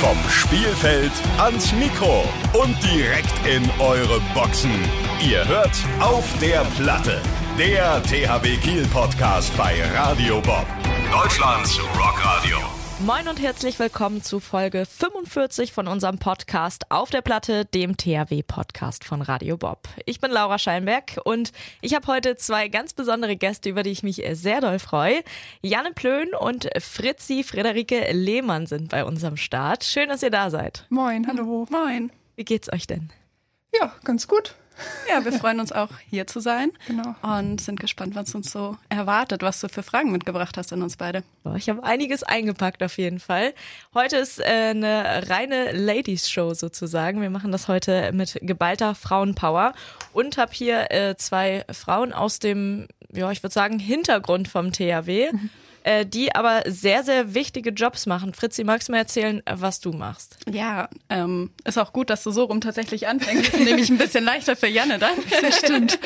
Vom Spielfeld ans Mikro und direkt in eure Boxen. Ihr hört auf der Platte. Der THW Kiel Podcast bei Radio Bob. Deutschlands Rockradio. Moin und herzlich willkommen zu Folge 45 von unserem Podcast Auf der Platte, dem THW-Podcast von Radio Bob. Ich bin Laura Scheinberg und ich habe heute zwei ganz besondere Gäste, über die ich mich sehr doll freue. Janne Plön und Fritzi Friederike Lehmann sind bei unserem Start. Schön, dass ihr da seid. Moin, hallo. Moin. Wie geht's euch denn? Ja, ganz gut. Ja, wir freuen uns auch hier zu sein. Genau. Und sind gespannt, was uns so erwartet, was du für Fragen mitgebracht hast an uns beide. Ich habe einiges eingepackt auf jeden Fall. Heute ist äh, eine reine Ladies-Show sozusagen. Wir machen das heute mit geballter Frauenpower und habe hier äh, zwei Frauen aus dem, ja, ich würde sagen, Hintergrund vom THW. Mhm äh, die aber sehr, sehr wichtige Jobs machen. Fritzi, magst du mir erzählen, was du machst? Ja, ähm, ist auch gut, dass du so rum tatsächlich anfängst. Nämlich ein bisschen leichter für Janne dann. Das stimmt.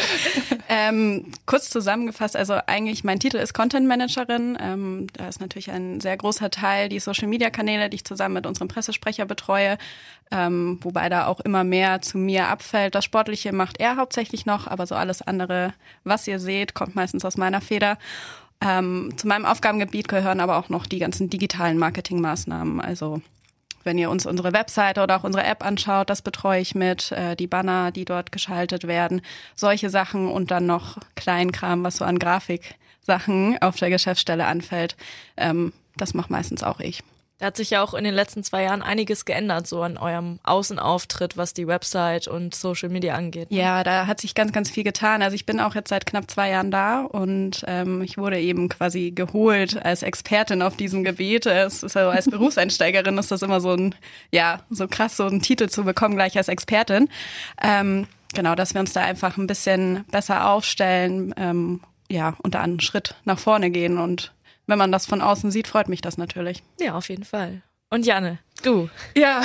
ähm, kurz zusammengefasst, also eigentlich mein Titel ist Content Managerin. Ähm, da ist natürlich ein sehr großer Teil die Social Media Kanäle, die ich zusammen mit unserem Pressesprecher betreue. Ähm, wobei da auch immer mehr zu mir abfällt. Das Sportliche macht er hauptsächlich noch, aber so alles andere, was ihr seht, kommt meistens aus meiner Feder. Ähm, zu meinem Aufgabengebiet gehören aber auch noch die ganzen digitalen Marketingmaßnahmen. Also wenn ihr uns unsere Webseite oder auch unsere App anschaut, das betreue ich mit, äh, die Banner, die dort geschaltet werden, solche Sachen und dann noch Kleinkram, was so an Grafiksachen auf der Geschäftsstelle anfällt. Ähm, das mache meistens auch ich. Da hat sich ja auch in den letzten zwei Jahren einiges geändert, so an eurem Außenauftritt, was die Website und Social Media angeht. Ne? Ja, da hat sich ganz, ganz viel getan. Also ich bin auch jetzt seit knapp zwei Jahren da und ähm, ich wurde eben quasi geholt als Expertin auf diesem Gebiet. Es ist also als Berufseinsteigerin ist das immer so ein, ja, so krass, so einen Titel zu bekommen, gleich als Expertin. Ähm, genau, dass wir uns da einfach ein bisschen besser aufstellen, ähm, ja, und da einen Schritt nach vorne gehen und wenn man das von außen sieht, freut mich das natürlich. Ja, auf jeden Fall. Und Janne, du. Ja,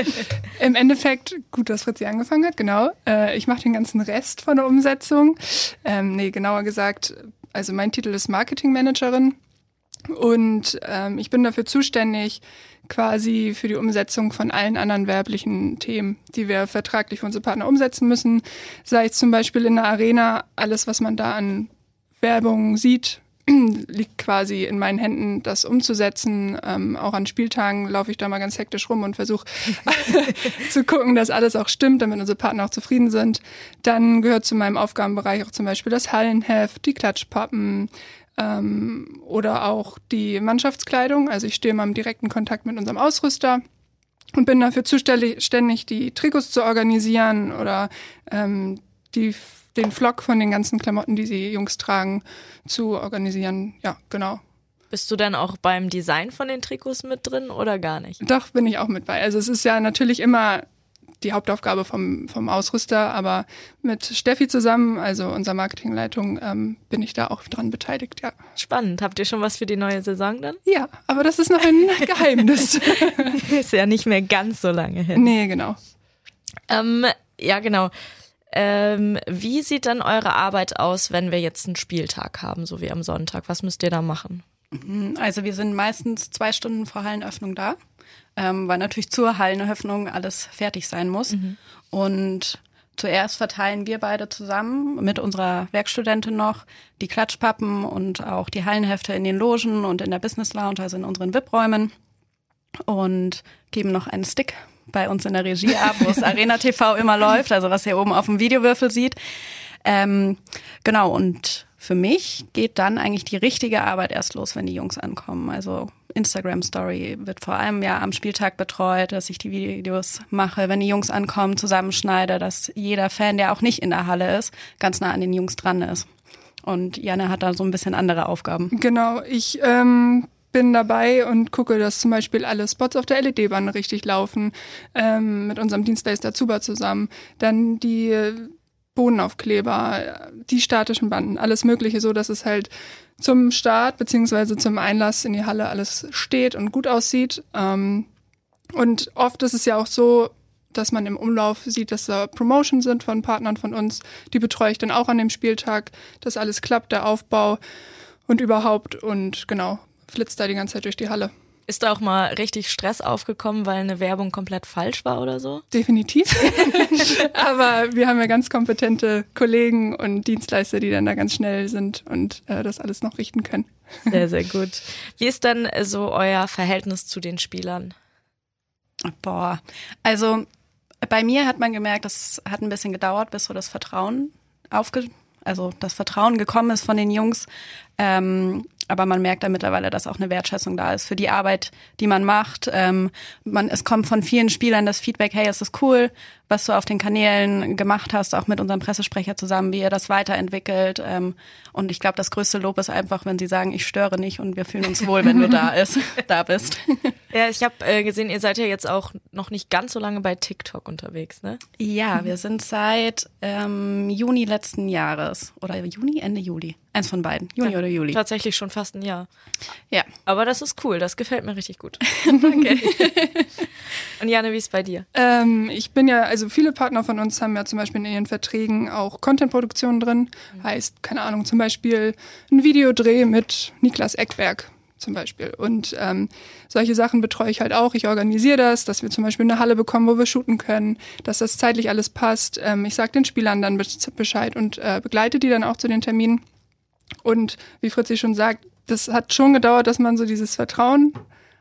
im Endeffekt, gut, dass Fritzi angefangen hat, genau. Äh, ich mache den ganzen Rest von der Umsetzung. Ähm, nee, genauer gesagt, also mein Titel ist Marketingmanagerin und ähm, ich bin dafür zuständig, quasi für die Umsetzung von allen anderen werblichen Themen, die wir vertraglich für unsere Partner umsetzen müssen. Sei es zum Beispiel in der Arena, alles, was man da an Werbung sieht, liegt quasi in meinen Händen, das umzusetzen. Ähm, auch an Spieltagen laufe ich da mal ganz hektisch rum und versuche zu gucken, dass alles auch stimmt, damit unsere Partner auch zufrieden sind. Dann gehört zu meinem Aufgabenbereich auch zum Beispiel das Hallenheft, die Klatschpappen ähm, oder auch die Mannschaftskleidung. Also ich stehe mal im direkten Kontakt mit unserem Ausrüster und bin dafür zuständig, die Trikots zu organisieren oder ähm, die den Vlog von den ganzen Klamotten, die die Jungs tragen, zu organisieren. Ja, genau. Bist du dann auch beim Design von den Trikots mit drin oder gar nicht? Doch, bin ich auch mit bei. Also es ist ja natürlich immer die Hauptaufgabe vom, vom Ausrüster, aber mit Steffi zusammen, also unserer Marketingleitung, ähm, bin ich da auch dran beteiligt, ja. Spannend. Habt ihr schon was für die neue Saison dann? Ja, aber das ist noch ein Geheimnis. ist ja nicht mehr ganz so lange hin. Nee, genau. Ähm, ja, genau. Ähm, wie sieht dann eure Arbeit aus, wenn wir jetzt einen Spieltag haben, so wie am Sonntag? Was müsst ihr da machen? Mhm, also wir sind meistens zwei Stunden vor Hallenöffnung da, ähm, weil natürlich zur Hallenöffnung alles fertig sein muss. Mhm. Und zuerst verteilen wir beide zusammen mit unserer Werkstudentin noch die Klatschpappen und auch die Hallenhefte in den Logen und in der Business Lounge, also in unseren VIP-Räumen. Und geben noch einen Stick bei uns in der Regie ab, wo es Arena TV immer läuft, also was ihr oben auf dem Videowürfel sieht. Ähm, genau, und für mich geht dann eigentlich die richtige Arbeit erst los, wenn die Jungs ankommen. Also Instagram Story wird vor allem ja am Spieltag betreut, dass ich die Videos mache, wenn die Jungs ankommen, zusammenschneide, dass jeder Fan, der auch nicht in der Halle ist, ganz nah an den Jungs dran ist. Und Janne hat da so ein bisschen andere Aufgaben. Genau, ich ähm, bin dabei und gucke, dass zum Beispiel alle Spots auf der LED-Bahn richtig laufen, ähm, mit unserem Dienstleister Zuba zusammen. Dann die Bodenaufkleber, die statischen Banden, alles Mögliche, so dass es halt zum Start beziehungsweise zum Einlass in die Halle alles steht und gut aussieht. Ähm, und oft ist es ja auch so, dass man im Umlauf sieht, dass da Promotion sind von Partnern von uns. Die betreue ich dann auch an dem Spieltag, dass alles klappt, der Aufbau und überhaupt. Und genau, flitzt da die ganze Zeit durch die Halle. Ist da auch mal richtig Stress aufgekommen, weil eine Werbung komplett falsch war oder so? Definitiv. Aber wir haben ja ganz kompetente Kollegen und Dienstleister, die dann da ganz schnell sind und äh, das alles noch richten können. Sehr, sehr gut. Wie ist dann so euer Verhältnis zu den Spielern? Boah, also bei mir hat man gemerkt, das hat ein bisschen gedauert, bis so das Vertrauen aufge, also das Vertrauen gekommen ist von den Jungs. Ähm, aber man merkt da mittlerweile, dass auch eine Wertschätzung da ist für die Arbeit, die man macht. Ähm, man, es kommt von vielen Spielern das Feedback, hey, es ist cool, was du auf den Kanälen gemacht hast, auch mit unserem Pressesprecher zusammen, wie ihr das weiterentwickelt. Ähm, und ich glaube, das größte Lob ist einfach, wenn sie sagen, ich störe nicht und wir fühlen uns wohl, wenn du da ist, da bist. Ja, ich habe äh, gesehen, ihr seid ja jetzt auch noch nicht ganz so lange bei TikTok unterwegs, ne? Ja, wir sind seit ähm, Juni letzten Jahres oder Juni, Ende Juli. Eins von beiden, Juni ja, oder Juli. Tatsächlich schon fast ein Jahr. Ja. Aber das ist cool, das gefällt mir richtig gut. Danke. Und Janne, wie ist bei dir? Ähm, ich bin ja, also viele Partner von uns haben ja zum Beispiel in ihren Verträgen auch Content-Produktionen drin. Mhm. Heißt, keine Ahnung, zum Beispiel ein Videodreh mit Niklas Eckberg zum Beispiel. Und ähm, solche Sachen betreue ich halt auch. Ich organisiere das, dass wir zum Beispiel eine Halle bekommen, wo wir shooten können, dass das zeitlich alles passt. Ähm, ich sage den Spielern dann Bescheid und äh, begleite die dann auch zu den Terminen. Und wie Fritzi schon sagt, das hat schon gedauert, dass man so dieses Vertrauen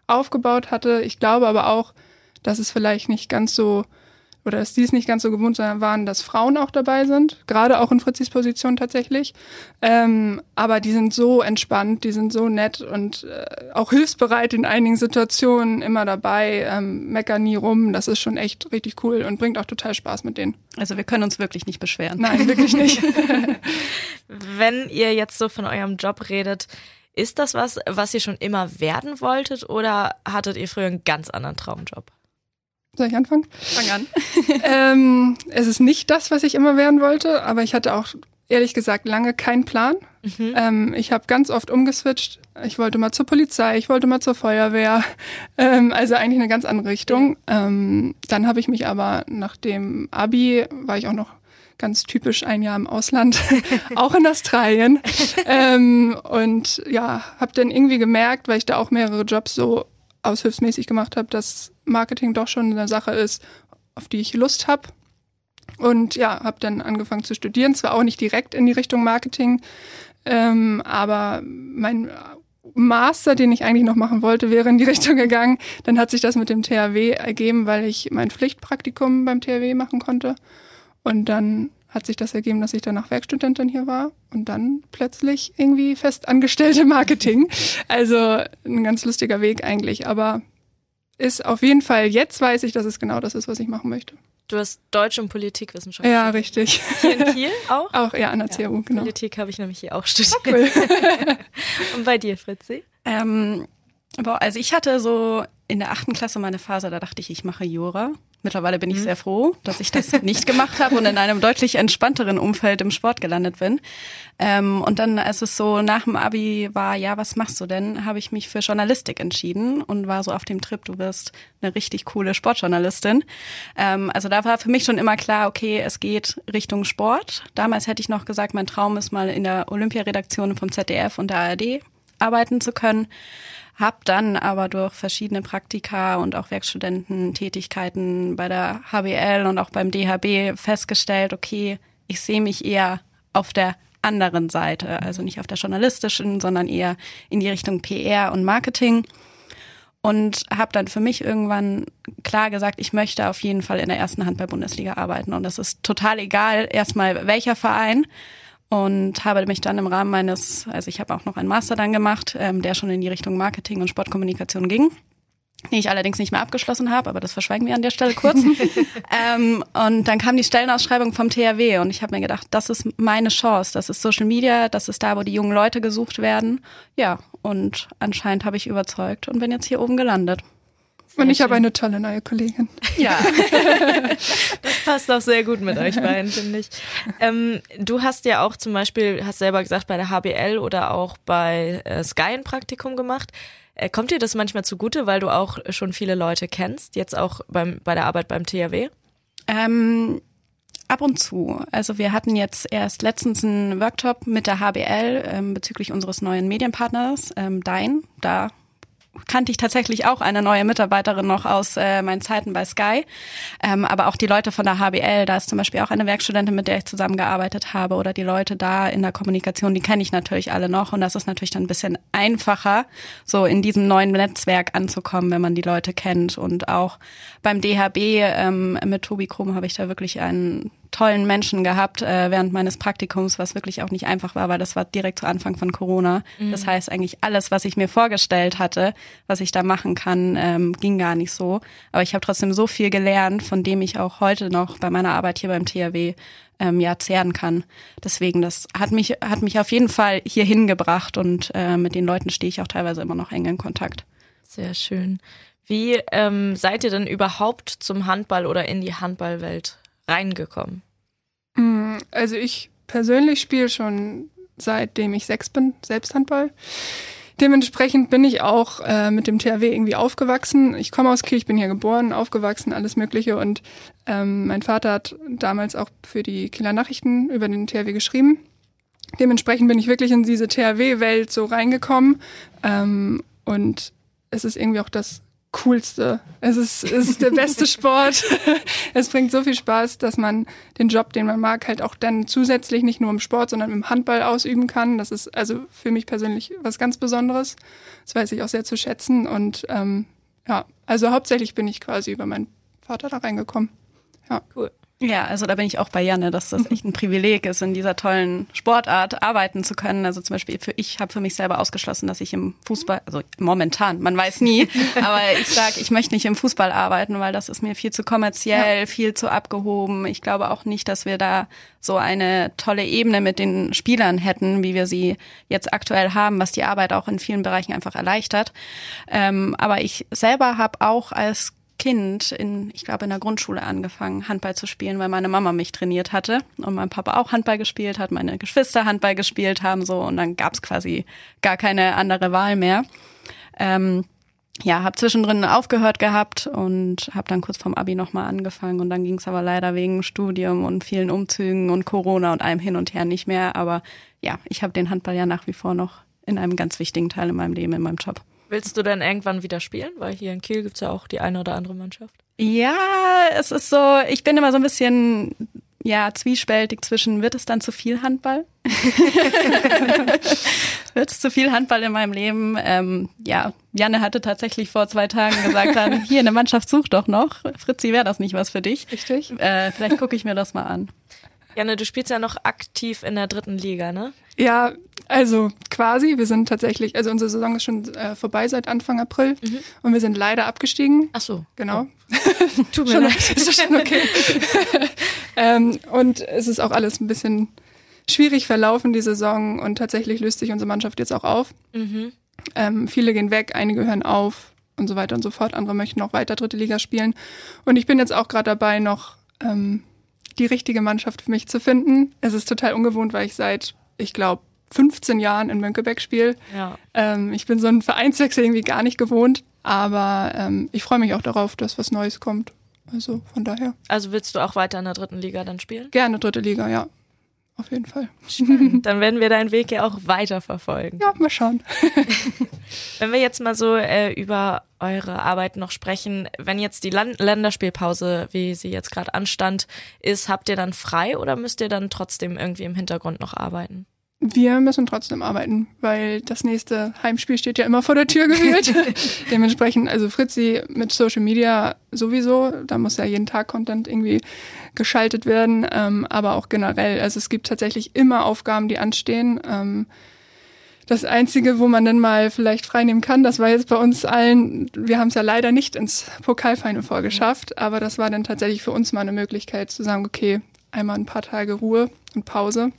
aufgebaut hatte. Ich glaube aber auch, dass es vielleicht nicht ganz so oder dass die es nicht ganz so gewohnt waren, dass Frauen auch dabei sind, gerade auch in Fritzis Position tatsächlich. Ähm, aber die sind so entspannt, die sind so nett und äh, auch hilfsbereit in einigen Situationen, immer dabei, ähm, meckern nie rum. Das ist schon echt richtig cool und bringt auch total Spaß mit denen. Also wir können uns wirklich nicht beschweren. Nein, wirklich nicht. Wenn ihr jetzt so von eurem Job redet, ist das was, was ihr schon immer werden wolltet oder hattet ihr früher einen ganz anderen Traumjob? Soll ich anfangen? Fang an. ähm, es ist nicht das, was ich immer werden wollte, aber ich hatte auch ehrlich gesagt lange keinen Plan. Mhm. Ähm, ich habe ganz oft umgeswitcht. Ich wollte mal zur Polizei, ich wollte mal zur Feuerwehr. Ähm, also eigentlich eine ganz andere Richtung. Ähm, dann habe ich mich aber nach dem Abi, war ich auch noch ganz typisch ein Jahr im Ausland, auch in Australien. ähm, und ja, habe dann irgendwie gemerkt, weil ich da auch mehrere Jobs so aushilfsmäßig gemacht habe, dass Marketing doch schon eine Sache ist, auf die ich Lust habe. Und ja, habe dann angefangen zu studieren, zwar auch nicht direkt in die Richtung Marketing, ähm, aber mein Master, den ich eigentlich noch machen wollte, wäre in die Richtung gegangen. Dann hat sich das mit dem THW ergeben, weil ich mein Pflichtpraktikum beim THW machen konnte. Und dann hat sich das ergeben, dass ich danach Werkstudentin hier war und dann plötzlich irgendwie festangestellte Marketing. Also ein ganz lustiger Weg eigentlich, aber ist auf jeden Fall, jetzt weiß ich, dass es genau das ist, was ich machen möchte. Du hast Deutsch und Politikwissenschaft. Ja, richtig. Hier in Kiel auch? Auch, ja, an der ja, CAU, genau. Politik habe ich nämlich hier auch studiert. Cool. und bei dir, Fritzi? Ähm, boah, also ich hatte so in der achten Klasse meine Phase, da dachte ich, ich mache Jura. Mittlerweile bin ich mhm. sehr froh, dass ich das nicht gemacht habe und in einem deutlich entspannteren Umfeld im Sport gelandet bin. Ähm, und dann, als es so nach dem Abi war, ja, was machst du denn, habe ich mich für Journalistik entschieden und war so auf dem Trip, du wirst eine richtig coole Sportjournalistin. Ähm, also da war für mich schon immer klar, okay, es geht Richtung Sport. Damals hätte ich noch gesagt, mein Traum ist mal in der Olympiaredaktion vom ZDF und der ARD arbeiten zu können. Hab dann aber durch verschiedene Praktika und auch Werkstudententätigkeiten bei der HBL und auch beim DHB festgestellt, okay, ich sehe mich eher auf der anderen Seite, also nicht auf der journalistischen, sondern eher in die Richtung PR und Marketing. Und habe dann für mich irgendwann klar gesagt, ich möchte auf jeden Fall in der ersten Hand bei Bundesliga arbeiten. Und das ist total egal erstmal welcher Verein, und habe mich dann im Rahmen meines, also ich habe auch noch einen Master dann gemacht, ähm, der schon in die Richtung Marketing und Sportkommunikation ging, den ich allerdings nicht mehr abgeschlossen habe, aber das verschweigen wir an der Stelle kurz. ähm, und dann kam die Stellenausschreibung vom THW und ich habe mir gedacht, das ist meine Chance, das ist Social Media, das ist da, wo die jungen Leute gesucht werden. Ja, und anscheinend habe ich überzeugt und bin jetzt hier oben gelandet. Und ich habe eine tolle neue Kollegin. Ja. das passt auch sehr gut mit euch beiden, finde ich. Ähm, du hast ja auch zum Beispiel, hast selber gesagt, bei der HBL oder auch bei äh, Sky ein Praktikum gemacht. Äh, kommt dir das manchmal zugute, weil du auch schon viele Leute kennst, jetzt auch beim, bei der Arbeit beim THW? Ähm, ab und zu. Also wir hatten jetzt erst letztens einen Workshop mit der HBL ähm, bezüglich unseres neuen Medienpartners, ähm, Dein. Da kannte ich tatsächlich auch eine neue Mitarbeiterin noch aus äh, meinen Zeiten bei Sky. Ähm, aber auch die Leute von der HBL, da ist zum Beispiel auch eine Werkstudentin, mit der ich zusammengearbeitet habe, oder die Leute da in der Kommunikation, die kenne ich natürlich alle noch. Und das ist natürlich dann ein bisschen einfacher, so in diesem neuen Netzwerk anzukommen, wenn man die Leute kennt. Und auch beim DHB ähm, mit Tobi Krumm habe ich da wirklich einen tollen Menschen gehabt äh, während meines Praktikums, was wirklich auch nicht einfach war, weil das war direkt zu Anfang von Corona. Mhm. Das heißt, eigentlich alles, was ich mir vorgestellt hatte, was ich da machen kann, ähm, ging gar nicht so. Aber ich habe trotzdem so viel gelernt, von dem ich auch heute noch bei meiner Arbeit hier beim THW ähm, ja zehren kann. Deswegen, das hat mich, hat mich auf jeden Fall hier hingebracht und äh, mit den Leuten stehe ich auch teilweise immer noch eng in Kontakt. Sehr schön. Wie ähm, seid ihr denn überhaupt zum Handball oder in die Handballwelt reingekommen? Mm, also ich persönlich spiele schon seitdem ich sechs bin, selbst Handball. Dementsprechend bin ich auch äh, mit dem THW irgendwie aufgewachsen. Ich komme aus Kiel, ich bin hier geboren, aufgewachsen, alles Mögliche. Und ähm, mein Vater hat damals auch für die Kieler Nachrichten über den THW geschrieben. Dementsprechend bin ich wirklich in diese THW-Welt so reingekommen. Ähm, und es ist irgendwie auch das Coolste. Es ist, es ist der beste Sport. es bringt so viel Spaß, dass man den Job, den man mag, halt auch dann zusätzlich nicht nur im Sport, sondern im Handball ausüben kann. Das ist also für mich persönlich was ganz Besonderes. Das weiß ich auch sehr zu schätzen. Und ähm, ja, also hauptsächlich bin ich quasi über meinen Vater da reingekommen. Ja. Cool. Ja, also da bin ich auch bei Janne, dass das echt ein Privileg ist, in dieser tollen Sportart arbeiten zu können. Also zum Beispiel für ich habe für mich selber ausgeschlossen, dass ich im Fußball, also momentan, man weiß nie, aber ich sage, ich möchte nicht im Fußball arbeiten, weil das ist mir viel zu kommerziell, ja. viel zu abgehoben. Ich glaube auch nicht, dass wir da so eine tolle Ebene mit den Spielern hätten, wie wir sie jetzt aktuell haben, was die Arbeit auch in vielen Bereichen einfach erleichtert. Ähm, aber ich selber habe auch als Kind in, ich glaube, in der Grundschule angefangen, Handball zu spielen, weil meine Mama mich trainiert hatte und mein Papa auch Handball gespielt hat, meine Geschwister Handball gespielt haben so und dann gab's quasi gar keine andere Wahl mehr. Ähm, ja, habe zwischendrin aufgehört gehabt und habe dann kurz vorm Abi nochmal angefangen und dann ging's aber leider wegen Studium und vielen Umzügen und Corona und allem hin und her nicht mehr. Aber ja, ich habe den Handball ja nach wie vor noch in einem ganz wichtigen Teil in meinem Leben, in meinem Job. Willst du denn irgendwann wieder spielen? Weil hier in Kiel gibt's ja auch die eine oder andere Mannschaft. Ja, es ist so, ich bin immer so ein bisschen ja, zwiespältig zwischen, wird es dann zu viel Handball? wird es zu viel Handball in meinem Leben? Ähm, ja, Janne hatte tatsächlich vor zwei Tagen gesagt, dann, hier eine Mannschaft sucht doch noch. Fritzi, wäre das nicht was für dich? Richtig. Äh, vielleicht gucke ich mir das mal an. Janne, du spielst ja noch aktiv in der dritten Liga, ne? Ja, also quasi. Wir sind tatsächlich, also unsere Saison ist schon äh, vorbei seit Anfang April mhm. und wir sind leider abgestiegen. Ach so. Genau. Oh. Tut mir leid. ist schon okay. ähm, und es ist auch alles ein bisschen schwierig verlaufen, die Saison. Und tatsächlich löst sich unsere Mannschaft jetzt auch auf. Mhm. Ähm, viele gehen weg, einige hören auf und so weiter und so fort. Andere möchten auch weiter dritte Liga spielen. Und ich bin jetzt auch gerade dabei, noch ähm, die richtige Mannschaft für mich zu finden. Es ist total ungewohnt, weil ich seit, ich glaube, 15 Jahren in Mönckeberg spiele. Ja. Ähm, ich bin so einen Vereinswechsel irgendwie gar nicht gewohnt, aber ähm, ich freue mich auch darauf, dass was Neues kommt. Also von daher. Also willst du auch weiter in der dritten Liga dann spielen? Gerne dritte Liga, ja. Auf jeden Fall. Spannend. Dann werden wir deinen Weg ja auch weiter verfolgen. Ja, mal schauen. wenn wir jetzt mal so äh, über eure Arbeit noch sprechen, wenn jetzt die Land Länderspielpause, wie sie jetzt gerade anstand, ist, habt ihr dann frei oder müsst ihr dann trotzdem irgendwie im Hintergrund noch arbeiten? Wir müssen trotzdem arbeiten, weil das nächste Heimspiel steht ja immer vor der Tür gefühlt. Dementsprechend, also Fritzi mit Social Media sowieso, da muss ja jeden Tag Content irgendwie geschaltet werden, ähm, aber auch generell. Also es gibt tatsächlich immer Aufgaben, die anstehen. Ähm, das Einzige, wo man dann mal vielleicht freinehmen kann, das war jetzt bei uns allen, wir haben es ja leider nicht ins Pokalfinale vorgeschafft, aber das war dann tatsächlich für uns mal eine Möglichkeit zu sagen, okay, einmal ein paar Tage Ruhe und Pause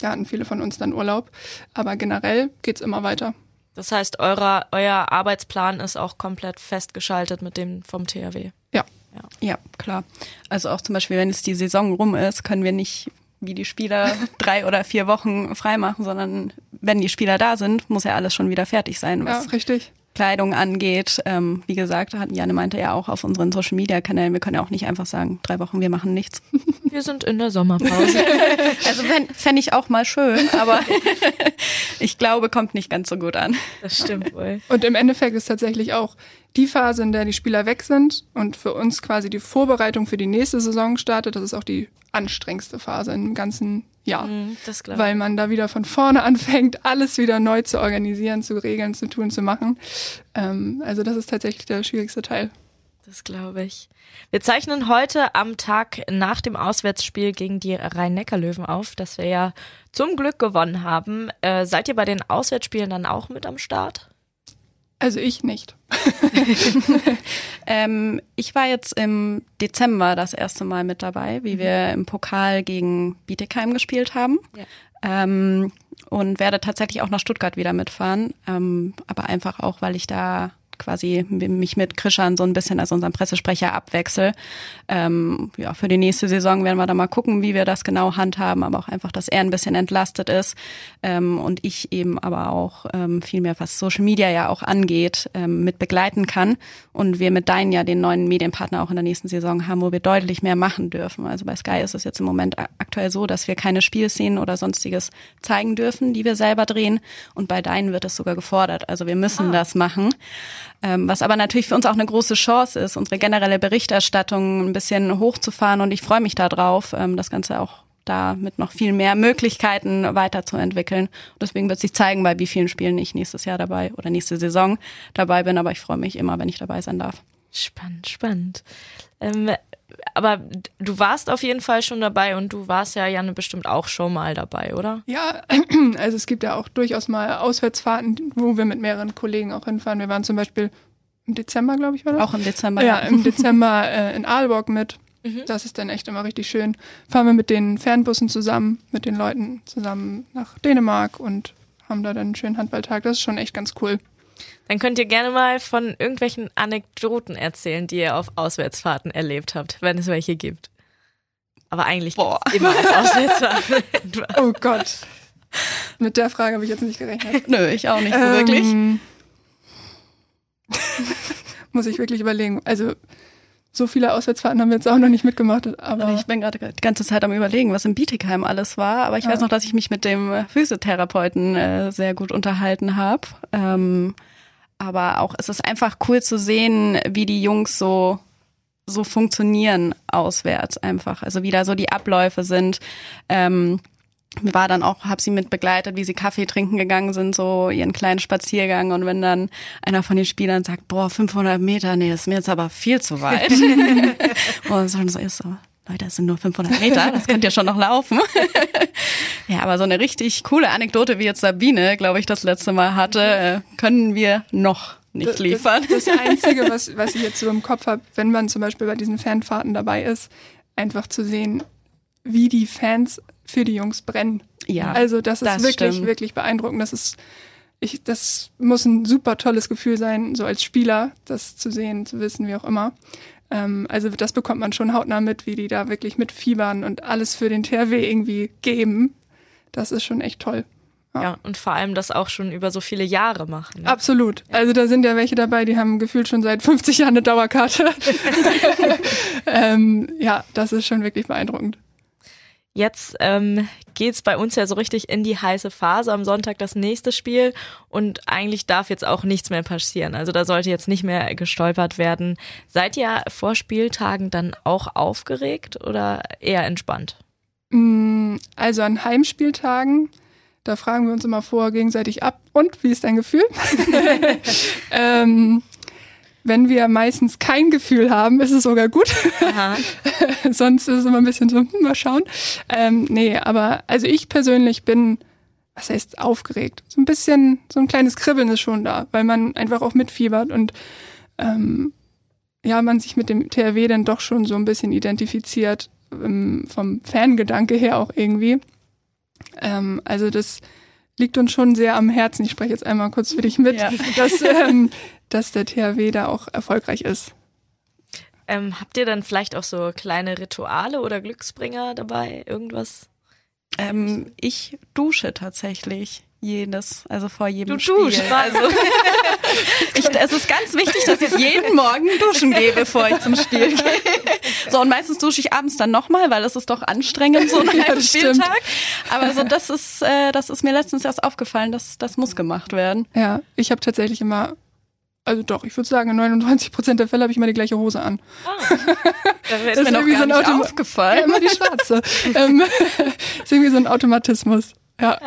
da hatten viele von uns dann Urlaub. Aber generell geht's immer weiter. Das heißt, eurer, euer Arbeitsplan ist auch komplett festgeschaltet mit dem vom THW. Ja. ja. Ja, klar. Also auch zum Beispiel, wenn es die Saison rum ist, können wir nicht wie die Spieler drei oder vier Wochen freimachen, sondern wenn die Spieler da sind, muss ja alles schon wieder fertig sein. ja, richtig. Kleidung angeht. Ähm, wie gesagt, Janne meinte ja auch auf unseren Social Media Kanälen, wir können ja auch nicht einfach sagen, drei Wochen, wir machen nichts. Wir sind in der Sommerpause. also fände ich auch mal schön, aber ich glaube, kommt nicht ganz so gut an. Das stimmt wohl. Und im Endeffekt ist tatsächlich auch die Phase, in der die Spieler weg sind und für uns quasi die Vorbereitung für die nächste Saison startet, das ist auch die anstrengendste Phase im ganzen Jahr. Mhm, weil man da wieder von vorne anfängt, alles wieder neu zu organisieren, zu regeln, zu tun, zu machen. Ähm, also das ist tatsächlich der schwierigste Teil. Das glaube ich. Wir zeichnen heute am Tag nach dem Auswärtsspiel gegen die Rhein-Neckar-Löwen auf, das wir ja zum Glück gewonnen haben. Äh, seid ihr bei den Auswärtsspielen dann auch mit am Start? Also ich nicht. ähm, ich war jetzt im Dezember das erste Mal mit dabei, wie mhm. wir im Pokal gegen Bietigheim gespielt haben. Ja. Ähm, und werde tatsächlich auch nach Stuttgart wieder mitfahren. Ähm, aber einfach auch, weil ich da quasi mich mit Krischan so ein bisschen als unseren Pressesprecher abwechsel. Ähm, ja, für die nächste Saison werden wir da mal gucken, wie wir das genau handhaben, aber auch einfach, dass er ein bisschen entlastet ist ähm, und ich eben aber auch ähm, viel mehr, was Social Media ja auch angeht, ähm, mit begleiten kann und wir mit Dein ja den neuen Medienpartner auch in der nächsten Saison haben, wo wir deutlich mehr machen dürfen. Also bei Sky ist es jetzt im Moment aktuell so, dass wir keine Spielszenen oder sonstiges zeigen dürfen, die wir selber drehen und bei Dein wird es sogar gefordert. Also wir müssen ah. das machen. Ähm, was aber natürlich für uns auch eine große Chance ist, unsere generelle Berichterstattung ein bisschen hochzufahren. Und ich freue mich darauf, ähm, das Ganze auch da mit noch viel mehr Möglichkeiten weiterzuentwickeln. deswegen wird sich zeigen, bei wie vielen Spielen ich nächstes Jahr dabei oder nächste Saison dabei bin. Aber ich freue mich immer, wenn ich dabei sein darf. Spannend, spannend. Ähm, aber du warst auf jeden Fall schon dabei und du warst ja, Janne, bestimmt auch schon mal dabei, oder? Ja, also es gibt ja auch durchaus mal Auswärtsfahrten, wo wir mit mehreren Kollegen auch hinfahren. Wir waren zum Beispiel im Dezember, glaube ich, war das? Auch im Dezember. Ja, im Dezember äh, in Aalborg mit. Mhm. Das ist dann echt immer richtig schön. Fahren wir mit den Fernbussen zusammen, mit den Leuten zusammen nach Dänemark und haben da dann einen schönen Handballtag. Das ist schon echt ganz cool. Dann könnt ihr gerne mal von irgendwelchen Anekdoten erzählen, die ihr auf Auswärtsfahrten erlebt habt, wenn es welche gibt. Aber eigentlich Boah. immer auf Auswärtsfahrten. oh Gott. Mit der Frage habe ich jetzt nicht gerechnet. Nö, ich auch nicht so ähm, wirklich. muss ich wirklich überlegen. Also so viele Auswärtsfahrten haben wir jetzt auch noch nicht mitgemacht. Aber ich bin gerade die ganze Zeit am überlegen, was in Bietigheim alles war. Aber ich ja. weiß noch, dass ich mich mit dem Physiotherapeuten äh, sehr gut unterhalten habe. Ähm, aber auch es ist einfach cool zu sehen, wie die Jungs so so funktionieren auswärts einfach. Also wie da so die Abläufe sind. Ähm, war dann auch, habe sie mit begleitet, wie sie Kaffee trinken gegangen sind, so ihren kleinen Spaziergang. Und wenn dann einer von den Spielern sagt, boah, 500 Meter, nee, das ist mir jetzt aber viel zu weit. und dann so ist so, Leute, das sind nur 500 Meter, das könnt ihr schon noch laufen. ja, aber so eine richtig coole Anekdote, wie jetzt Sabine, glaube ich, das letzte Mal hatte, äh, können wir noch nicht liefern. Das, das Einzige, was, was ich jetzt so im Kopf habe, wenn man zum Beispiel bei diesen Fanfahrten dabei ist, einfach zu sehen, wie die Fans für die Jungs brennen. Ja. Also das ist das wirklich, stimmt. wirklich beeindruckend. Das ist, ich, das muss ein super tolles Gefühl sein, so als Spieler, das zu sehen, zu wissen, wie auch immer. Ähm, also das bekommt man schon hautnah mit, wie die da wirklich mitfiebern und alles für den THW irgendwie geben. Das ist schon echt toll. Ja. ja. und vor allem das auch schon über so viele Jahre machen. Ne? Absolut. Also da sind ja welche dabei, die haben gefühlt schon seit 50 Jahren eine Dauerkarte. ähm, ja, das ist schon wirklich beeindruckend. Jetzt ähm, geht bei uns ja so richtig in die heiße Phase. Am Sonntag das nächste Spiel und eigentlich darf jetzt auch nichts mehr passieren. Also da sollte jetzt nicht mehr gestolpert werden. Seid ihr vor Spieltagen dann auch aufgeregt oder eher entspannt? Mm, also an Heimspieltagen, da fragen wir uns immer vor gegenseitig ab. Und wie ist dein Gefühl? ähm, wenn wir meistens kein Gefühl haben, ist es sogar gut. Sonst ist es immer ein bisschen so, hm, mal schauen. Ähm, nee, aber also ich persönlich bin, was heißt aufgeregt? So ein bisschen, so ein kleines Kribbeln ist schon da, weil man einfach auch mitfiebert und ähm, ja, man sich mit dem THW dann doch schon so ein bisschen identifiziert, ähm, vom Fangedanke her auch irgendwie. Ähm, also das liegt uns schon sehr am Herzen. Ich spreche jetzt einmal kurz für dich mit, ja. dass, ähm, dass der THW da auch erfolgreich ist. Ähm, habt ihr dann vielleicht auch so kleine Rituale oder Glücksbringer dabei? Irgendwas? Ähm, ich dusche tatsächlich jedes, also vor jedem Du Spiel. duschst, also ich, es ist ganz wichtig, dass ich jeden Morgen duschen gehe, bevor ich zum Spiel gehe. So und meistens dusche ich abends dann nochmal, weil es ist doch anstrengend so nach Ja. Spieltag. Aber so das ist, äh, das ist mir letztens erst aufgefallen, dass das muss gemacht werden. Ja, ich habe tatsächlich immer, also doch, ich würde sagen, in 99 Prozent der Fälle habe ich immer die gleiche Hose an. Wird Das ist mir noch irgendwie so ein nicht Auto- Ja, aufgefallen. immer die schwarze. ähm, ist irgendwie so ein Automatismus. Ja,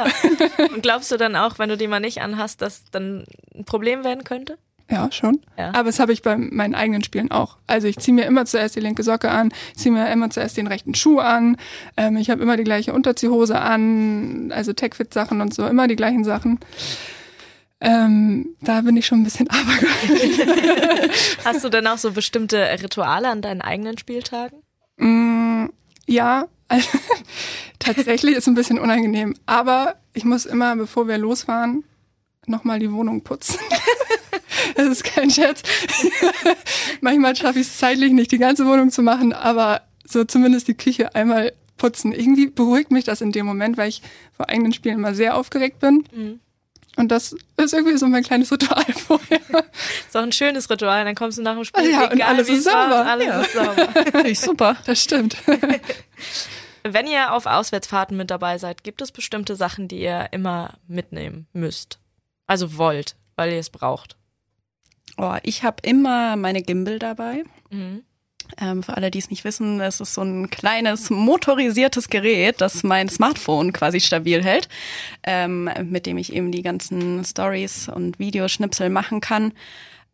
Und glaubst du dann auch, wenn du die mal nicht anhast, dass dann ein Problem werden könnte? ja, schon. Ja. Aber das habe ich bei meinen eigenen Spielen auch. Also ich ziehe mir immer zuerst die linke Socke an, ziehe mir immer zuerst den rechten Schuh an. Ähm, ich habe immer die gleiche Unterziehhose an, also Tech-Fit-Sachen und so, immer die gleichen Sachen. Ähm, da bin ich schon ein bisschen abergläubig. Hast du denn auch so bestimmte Rituale an deinen eigenen Spieltagen? Mm, ja, also, tatsächlich ist ein bisschen unangenehm. Aber ich muss immer, bevor wir losfahren, nochmal die Wohnung putzen. das ist kein Scherz. Manchmal schaffe ich es zeitlich nicht, die ganze Wohnung zu machen, aber so zumindest die Küche einmal putzen. Irgendwie beruhigt mich das in dem Moment, weil ich vor eigenen Spielen immer sehr aufgeregt bin. Mhm. Und das ist irgendwie so mein kleines Ritual vorher. Ist auch ein schönes Ritual, dann kommst du nach dem Spiel, Ja, und egal alles wie ist es war, sauber. alles Ja. ist sauber. Finde ich super. Das stimmt. Wenn ihr auf Auswärtsfahrten mit dabei seid, gibt es bestimmte Sachen, die ihr immer mitnehmen müsst? Also wollt, weil ihr es braucht. Oh, ich habe immer meine Gimbal dabei. Mhm. Ähm, für alle, die es nicht wissen, es ist so ein kleines motorisiertes Gerät, das mein Smartphone quasi stabil hält, ähm, mit dem ich eben die ganzen Stories und Videoschnipsel machen kann.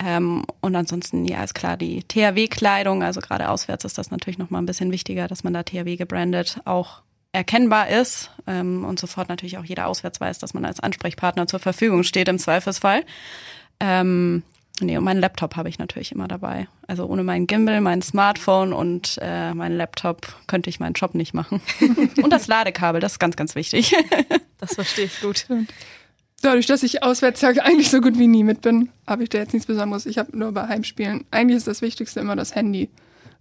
Ähm, und ansonsten, ja, ist klar, die THW-Kleidung, also gerade auswärts ist das natürlich nochmal ein bisschen wichtiger, dass man da THW gebrandet auch erkennbar ist ähm, und sofort natürlich auch jeder auswärts weiß, dass man als Ansprechpartner zur Verfügung steht im Zweifelsfall. Ähm, nee, und meinen Laptop habe ich natürlich immer dabei. Also ohne meinen Gimbal, mein Smartphone und äh, meinen Laptop könnte ich meinen Job nicht machen. und das Ladekabel, das ist ganz, ganz wichtig. Das verstehe ich gut. Dadurch, dass ich auswärts ja eigentlich so gut wie nie mit bin, habe ich da jetzt nichts Besonderes. Ich habe nur bei Heimspielen. Eigentlich ist das Wichtigste immer das Handy,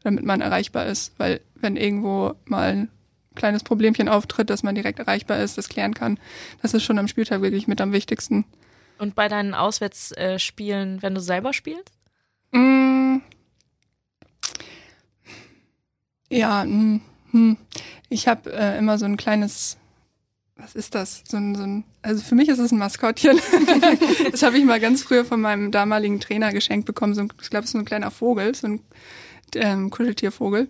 damit man erreichbar ist. Weil wenn irgendwo mal ein kleines Problemchen auftritt, dass man direkt erreichbar ist, das klären kann, das ist schon am Spieltag wirklich mit am wichtigsten. Und bei deinen Auswärtsspielen, wenn du selber spielst? Mm. Ja, mm, hm. ich habe äh, immer so ein kleines, was ist das? So ein, so ein, also für mich ist es ein Maskottchen. das habe ich mal ganz früher von meinem damaligen Trainer geschenkt bekommen. So ein, ich glaube, so ein kleiner Vogel, so ein ähm, Kuscheltiervogel.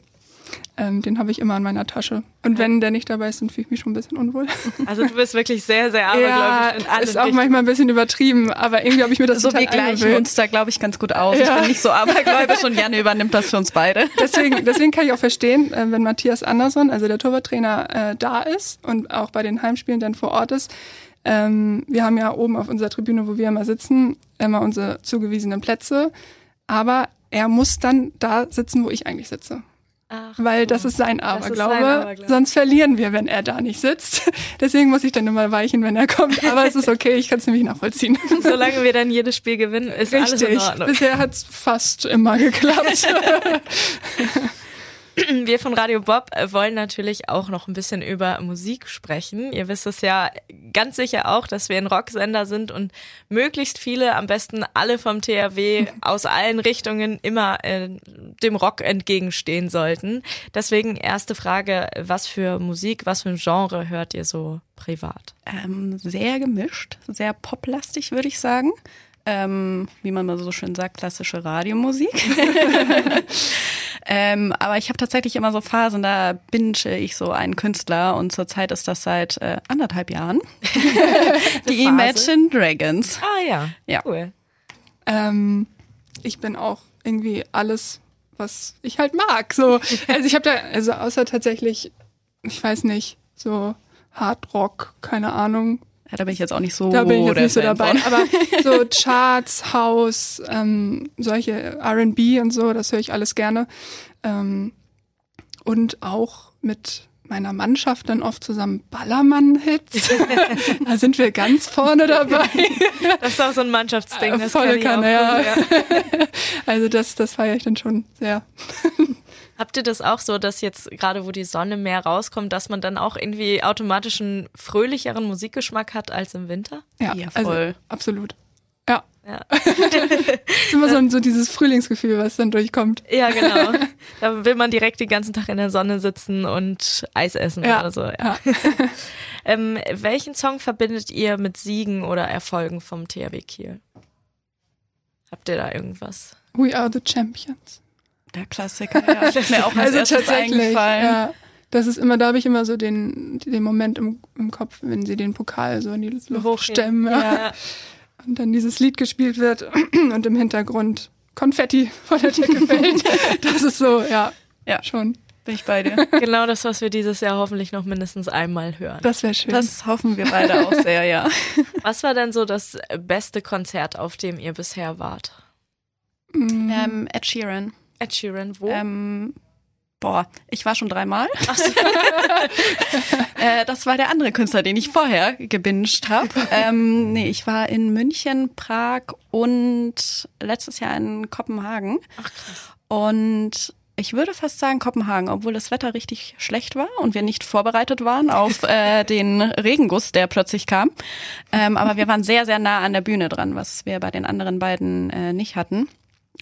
Ähm, den habe ich immer in meiner Tasche. Und wenn der nicht dabei ist, dann fühle ich mich schon ein bisschen unwohl. Also du bist wirklich sehr, sehr ja, abergläubisch in allen ist auch Richtungen. manchmal ein bisschen übertrieben, aber irgendwie habe ich mir das so total wir gleichen eingewöhnt. uns da, glaube ich, ganz gut aus. Ja. Ich bin nicht so abergläubisch und Janne übernimmt das für uns beide. deswegen, deswegen kann ich auch verstehen, äh, wenn Matthias Andersson, also der Torwarttrainer, äh, da ist und auch bei den Heimspielen dann vor Ort ist. Ähm, wir haben ja oben auf unserer Tribüne, wo wir immer sitzen, immer unsere zugewiesenen Plätze. Aber er muss dann da sitzen, wo ich eigentlich sitze. Ach, Weil das ist sein ist Aberglaube. sein Aberglaube. Sonst verlieren wir, wenn er da nicht sitzt. Deswegen muss ich dann immer weichen, wenn er kommt. Aber es ist okay, ich kann es nämlich nachvollziehen. Solange wir dann jedes Spiel gewinnen, ist alles in Richtig. Ordnung. Bisher hat es fast immer geklappt. Wir von Radio Bob äh, wollen natürlich auch noch ein bisschen über Musik sprechen. Ihr wisst es ja ganz sicher auch, dass wir ein Rocksender sind und möglichst viele, am besten alle vom THW aus allen Richtungen immer äh, dem Rock entgegenstehen sollten. Deswegen erste Frage, was für Musik, was für ein Genre hört ihr so privat? Ähm, sehr gemischt, sehr poplastig, würde ich sagen. Ähm, wie man mal so schön sagt, klassische Radiomusik. ähm, aber ich habe tatsächlich immer so Phasen, da binge ich so einen Künstler und zurzeit ist das seit äh, anderthalb Jahren. Die Phase. Imagine Dragons. Ah ja, Ja. cool. Ähm, ich bin auch irgendwie alles, was ich halt mag. So, also ich habe da, also außer tatsächlich, ich weiß nicht, so Hard Rock, keine Ahnung. Ja, da bin ich jetzt auch nicht so Da bin ich jetzt nicht so dabei. von. Aber so Charts, House, ähm, solche R&B und so, das höre ich alles gerne. Ähm, und auch mit meiner Mannschaft dann oft zusammen Ballermann-Hits. da sind wir ganz vorne dabei. Das ist auch so ein Mannschaftsding. Das Volle kann ich auch Kanne, ja. gut, ja. Also das, das feiere ich dann schon sehr. Habt ihr das auch so, dass jetzt gerade wo die Sonne mehr rauskommt, dass man dann auch irgendwie automatisch einen fröhlicheren Musikgeschmack hat als im Winter? Ja, Ja, Also, voll. absolut. Ja. Ja. ist immer so, so dieses Frühlingsgefühl, was dann durchkommt. Ja, genau. Da will man direkt den ganzen Tag in der Sonne sitzen und Eis essen Ja, oder so. Ja. ja. Ähm, welchen Song verbindet ihr mit Siegen oder Erfolgen vom THW Kiel? Habt ihr da irgendwas? We are the champions. Der Klassiker, ja. Ist mir auch als Also erstes tatsächlich, eingefallen. ja. Das ist immer, da habe ich immer so den, den Moment im, im Kopf, wenn sie den Pokal so in die Luft Hochheben. stemmen. Ja. Ja. Und dann dieses Lied gespielt wird und im Hintergrund Konfetti von der Decke fällt. Das ist so, ja, Ja. schon. Bin ich bei dir. Genau das, was wir dieses Jahr hoffentlich noch mindestens einmal hören. Das wäre schön. Das hoffen wir beide auch sehr, ja. Was war denn so das beste Konzert, auf dem ihr bisher wart? Mm, Ähm, Ed Sheeran. Ed Sheeran, wo? Ähm, boah, ich war schon dreimal. Ach so. Äh, das war der andere Künstler, den ich vorher gebinged habe. ähm, nee, ich war in München, Prag und letztes Jahr in Kopenhagen. Ach krass. Und ich würde fast sagen Kopenhagen, obwohl das Wetter richtig schlecht war und wir nicht vorbereitet waren auf äh, den Regenguss, der plötzlich kam. Ähm, aber wir waren sehr, sehr nah an der Bühne dran, was wir bei den anderen beiden äh, nicht hatten.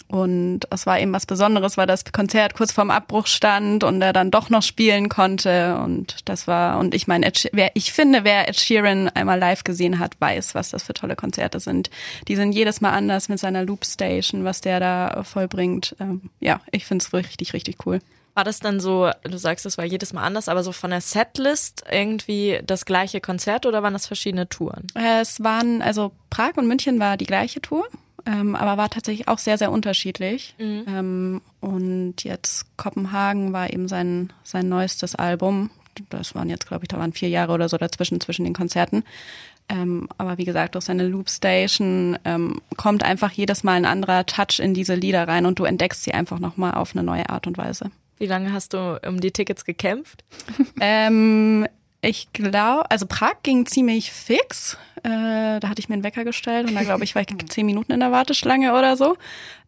Und es war eben was Besonderes, weil das Konzert kurz vorm Abbruch stand und er dann doch noch spielen konnte. Und das war, und ich meine, wer, ich finde, wer Ed Sheeran einmal live gesehen hat, weiß, was das für tolle Konzerte sind. Die sind jedes Mal anders mit seiner Loop Station, was der da vollbringt. Ähm, ja, ich finde es richtig, richtig cool. War das dann so, du sagst, es war jedes Mal anders, aber so von der Setlist irgendwie das gleiche Konzert oder waren das verschiedene Touren? Es waren, also Prag und München war die gleiche Tour, ähm, aber war tatsächlich auch sehr, sehr unterschiedlich. Ähm, und jetzt Kopenhagen war eben sein, sein neuestes Album. Das waren jetzt, glaube ich, da waren vier Jahre oder so dazwischen, zwischen den Konzerten. Ähm, aber wie gesagt, durch seine Loop Station ähm, kommt einfach jedes Mal ein anderer Touch in diese Lieder rein und du entdeckst sie einfach nochmal auf eine neue Art und Weise. Wie lange hast du um die Tickets gekämpft? Ähm, ich glaube, also Prag ging ziemlich fix. Äh, da hatte ich mir einen Wecker gestellt und da glaube ich, war ich zehn Minuten in der Warteschlange oder so.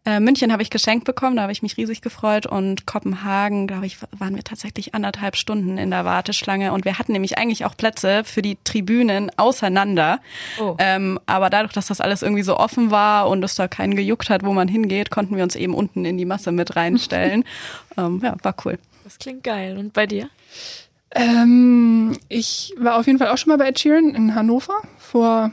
Äh, München habe ich geschenkt bekommen, da habe ich mich riesig gefreut und Kopenhagen, glaube ich, waren wir tatsächlich anderthalb Stunden in der Warteschlange und wir hatten nämlich eigentlich auch Plätze für die Tribünen auseinander. Oh. Ähm, aber dadurch, dass das alles irgendwie so offen war und es da keinen gejuckt hat, wo man hingeht, konnten wir uns eben unten in die Masse mit reinstellen. ähm, ja, war cool. Das klingt geil. Und bei dir? Ähm, ich war auf jeden Fall auch schon mal bei Ed Sheeran in Hannover vor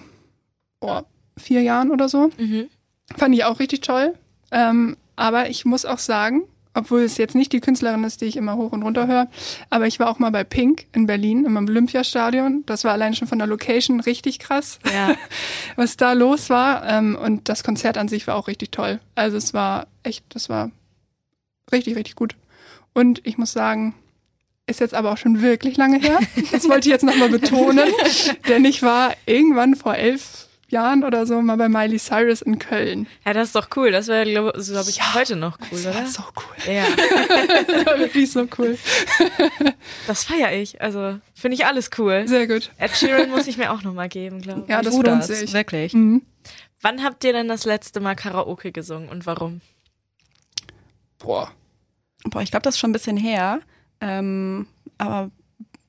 oh, vier Jahren oder so. Mhm. Fand ich auch richtig toll. Ähm, aber ich muss auch sagen, obwohl es jetzt nicht die Künstlerin ist, die ich immer hoch und runter höre, aber ich war auch mal bei Pink in Berlin im Olympiastadion. Das war allein schon von der Location richtig krass, Ja. was da los war. Ähm, und das Konzert an sich war auch richtig toll. Also es war echt, das war richtig, richtig gut. Und ich muss sagen, ist jetzt aber auch schon wirklich lange her. Das wollte ich jetzt nochmal betonen, denn ich war irgendwann vor elf Jahren oder so mal bei Miley Cyrus in Köln. Ja, das ist doch cool. Das wäre, glaube glaub ich, Ja, heute noch cool, Das oder? war so cool. Ja, Das war wirklich so cool. das feiere ich. Also finde ich alles cool. Sehr gut. Ed Sheeran muss ich mir auch nochmal geben, glaube ich. Ja, das lohnt sich. Wirklich. Mhm. Wann habt ihr denn das letzte Mal Karaoke gesungen und warum? Boah. Boah, ich glaube, das ist schon ein bisschen her. Ähm, aber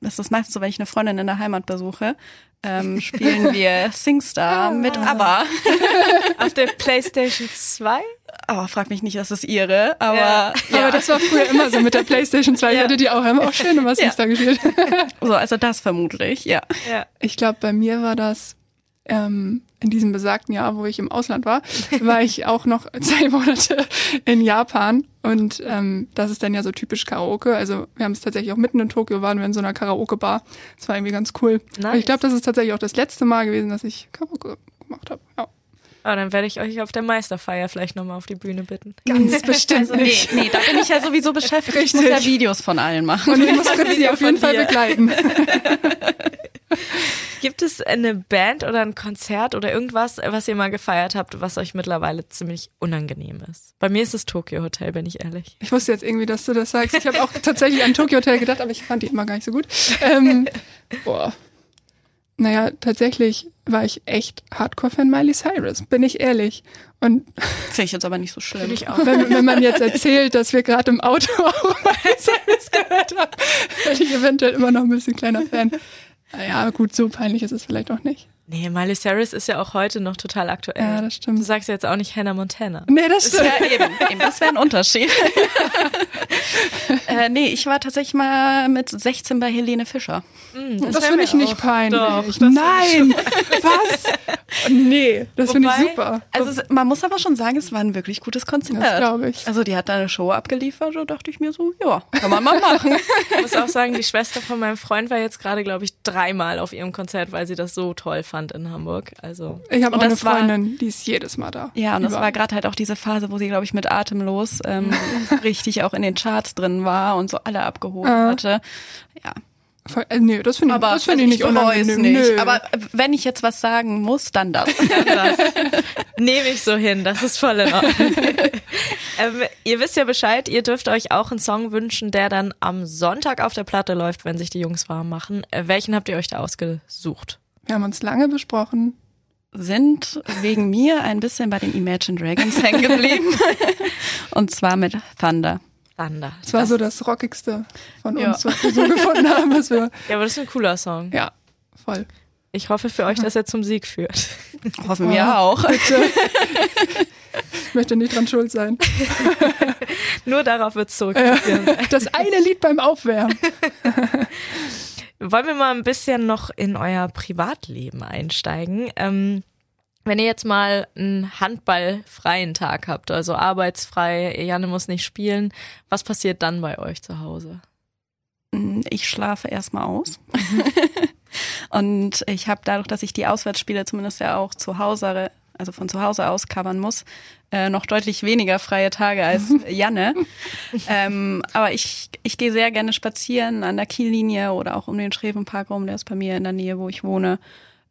das ist meistens so, wenn ich eine Freundin in der Heimat besuche, ähm, spielen wir Singstar mit ABBA. Auf der PlayStation 2? Aber frag mich nicht, das ist ihre. Aber Ja. ja, Aber das war früher immer so mit der Playstation 2. Ich Ja. hatte die auch immer auch schön immer Ja. da gespielt. so, also das vermutlich, ja. Ja. Ich glaube, bei mir war das ähm, in diesem besagten Jahr, wo ich im Ausland war, war ich auch noch zwei Monate in Japan. Und ähm, das ist dann ja so typisch Karaoke. Also wir haben es tatsächlich auch mitten in Tokio, waren wir in so einer Karaoke-Bar. Das war irgendwie ganz cool. Nice. Ich glaube, das ist tatsächlich auch das letzte Mal gewesen, dass ich Karaoke gemacht habe. Ja. Aber dann werde ich euch auf der Meisterfeier vielleicht nochmal auf die Bühne bitten. Ganz bestimmt Also, nee, nee, da bin ich ja sowieso beschäftigt. Ich muss ja Videos von allen machen. Und ich muss Video auf jeden Fall dir. begleiten. Gibt es eine Band oder ein Konzert oder irgendwas, was ihr mal gefeiert habt, was euch mittlerweile ziemlich unangenehm ist? Bei mir ist es Tokyo Hotel, bin ich ehrlich. Ich wusste jetzt irgendwie, dass du das sagst. Ich habe auch tatsächlich an Tokyo Hotel gedacht, aber ich fand die immer gar nicht so gut. Ähm, boah. Naja, tatsächlich war ich echt Hardcore-Fan Miley Cyrus, bin ich ehrlich. Und Finde ich jetzt aber nicht so schlimm. Ich auch. wenn, wenn man jetzt erzählt, dass wir gerade im Auto auch Miley Cyrus gehört haben, bin ich eventuell immer noch ein bisschen kleiner Fan. Naja, gut, so peinlich ist es vielleicht auch nicht. Nee, Miley Cyrus ist ja auch heute noch total aktuell. Ja, das stimmt. Du sagst ja jetzt auch nicht Hannah Montana. Nee, das stimmt. Ja, eben, eben. Das wäre ein Unterschied. äh, nee, ich war tatsächlich mal mit 16 bei Helene Fischer. Das, wär finde ich nicht auch- peinlich. Doch, das Nein! Was? Nee, das finde ich super. Also es, man muss aber schon sagen, es war ein wirklich gutes Konzert. Das glaube ich. Also die hat da eine Show abgeliefert, da dachte ich mir so, ja, kann man mal machen. Ich muss auch sagen, die Schwester von meinem Freund war jetzt gerade, glaube ich, dreimal auf ihrem Konzert, weil sie das so toll fand in Hamburg. Also Ich habe eine das war- Freundin, die ist jedes Mal da. Ja, und das Überall. war gerade halt auch diese Phase, wo sie, glaube ich, mit Atemlos ähm, richtig auch in den Charts drin war und so alle abgeholt Ah. hatte. Ja, Voll, äh, nee, das finde ich, aber das finde ich nicht es unangenehm. nicht. Nö. Aber wenn ich jetzt was sagen muss, dann das. das nehme ich so hin, das ist voll in Ordnung. ähm, ihr wisst ja Bescheid, ihr dürft euch auch einen Song wünschen, der dann am Sonntag auf der Platte läuft, wenn sich die Jungs warm machen. Äh, welchen habt ihr euch da ausgesucht? Wir haben uns lange besprochen. Sind wegen mir ein bisschen bei den Imagine Dragons hängen geblieben. und zwar mit Thunder. Thunder. Das war so das Rockigste von Ja. uns, was wir so gefunden haben, was wir, Ja, aber das ist ein cooler Song. ja, voll. Ich hoffe für euch, dass er zum Sieg führt. Hoffen wir auch. Bitte. ich möchte nicht dran schuld sein. Nur darauf wird es zurückgeführt. Das eine Lied beim Aufwärmen. Wollen wir mal ein bisschen noch in euer Privatleben einsteigen? Ähm, wenn ihr jetzt mal einen handballfreien Tag habt, also arbeitsfrei, Janne muss nicht spielen, was passiert dann bei euch zu Hause? Ich schlafe erstmal aus. und ich habe dadurch, dass ich die Auswärtsspiele zumindest ja auch zu Hause, also von zu Hause aus covern muss, äh, noch deutlich weniger freie Tage als Janne. ähm, aber ich, ich gehe sehr gerne spazieren an der Kiellinie oder auch um den Schrevenpark rum, der ist bei mir in der Nähe, wo ich wohne.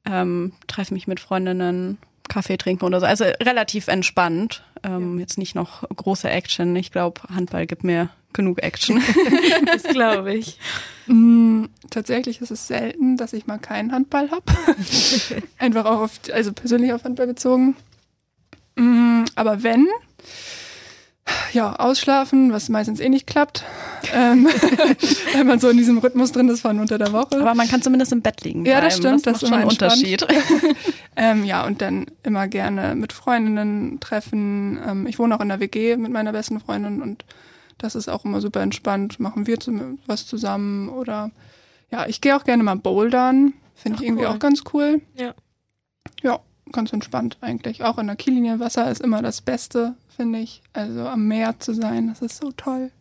Ähm, treffe mich mit Freundinnen, Kaffee trinken oder so. Also relativ entspannt. Ähm, Jetzt nicht noch große Action. Ich glaube, Handball gibt mir genug Action. Das glaube ich. Mm, tatsächlich ist es selten, dass ich mal keinen Handball habe. Einfach auch auf, also persönlich auf Handball bezogen. Mm, aber wenn, ja, ausschlafen, was meistens eh nicht klappt, ähm, wenn man so in diesem Rhythmus drin ist von unter der Woche. Aber man kann zumindest im Bett liegen. Ja, das stimmt, das macht ist schon immer Unterschied. Ähm, ja, und dann immer gerne mit Freundinnen treffen. Ähm, ich wohne auch in der WG mit meiner besten Freundin und das ist auch immer super entspannt. Machen wir zum, was zusammen oder ja, ich gehe auch gerne mal bouldern. Finde ich irgendwie cool. auch ganz cool. Ja. Ja, ganz entspannt eigentlich. Auch in der Kiellinie Wasser ist immer das Beste, finde ich. Also am Meer zu sein, das ist so toll.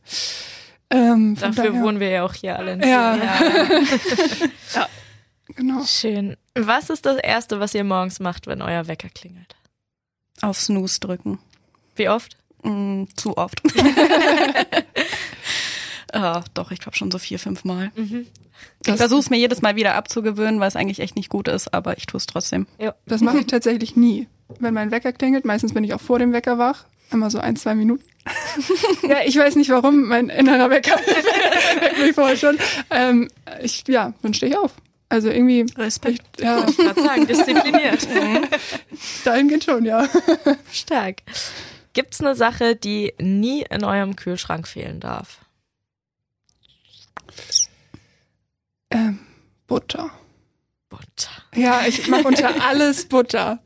Ähm, Dafür daher- wohnen wir ja auch hier alle in Ja, Schweden. genau. Schön. Was ist das Erste, was ihr morgens macht, wenn euer Wecker klingelt? Auf Snooze drücken. Wie oft? Mm, zu oft. Ah, doch, ich glaube schon so vier, fünf Mal. Ich versuche es mir jedes Mal wieder abzugewöhnen, weil es eigentlich echt nicht gut ist, aber ich tue es trotzdem. Das mache ich tatsächlich nie. Wenn mein Wecker klingelt, meistens bin ich auch vor dem Wecker wach. Immer so ein, zwei Minuten. ja, ich weiß nicht warum, mein innerer Wecker weckt mich vorher schon. Ähm, ich, ja, dann stehe ich auf. Also irgendwie, Respekt. ich, ja, Ich sagen, diszipliniert. dahin geht schon, ja. Stark. Gibt's eine Sache, die nie in eurem Kühlschrank fehlen darf? Ähm, Butter. Butter. Ja, ich mache unter alles Butter.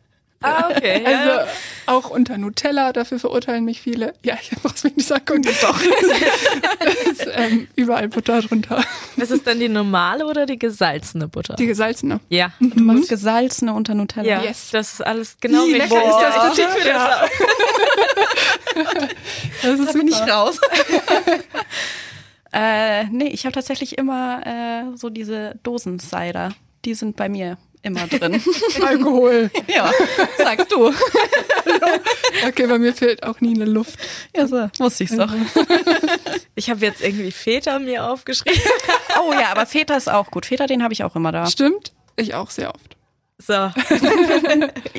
Ah, okay. Also auch unter Nutella, dafür verurteilen mich viele. Ja, ich brauch's mich nicht sagen. Doch. ist, ähm, überall Butter drunter. ist es dann die normale oder die gesalzene Butter? Die gesalzene. ja. Du machst gesalzene unter Nutella. Ja, Yes. das ist alles genau Wie richtig. lecker ist das bitte? Ich will das. Das ist Da bin ich raus. äh, nee, ich habe tatsächlich immer äh, so diese Dosen-Cider. Die sind bei mir immer drin. Alkohol. ja, sagst du. Okay, bei mir fehlt auch nie eine Luft. Ja, so, wusste ich's doch. Ich habe jetzt irgendwie Väter mir aufgeschrieben. Oh ja, aber Feta ist auch gut. Feta, den habe ich auch immer da. Stimmt? Ich auch sehr oft. So,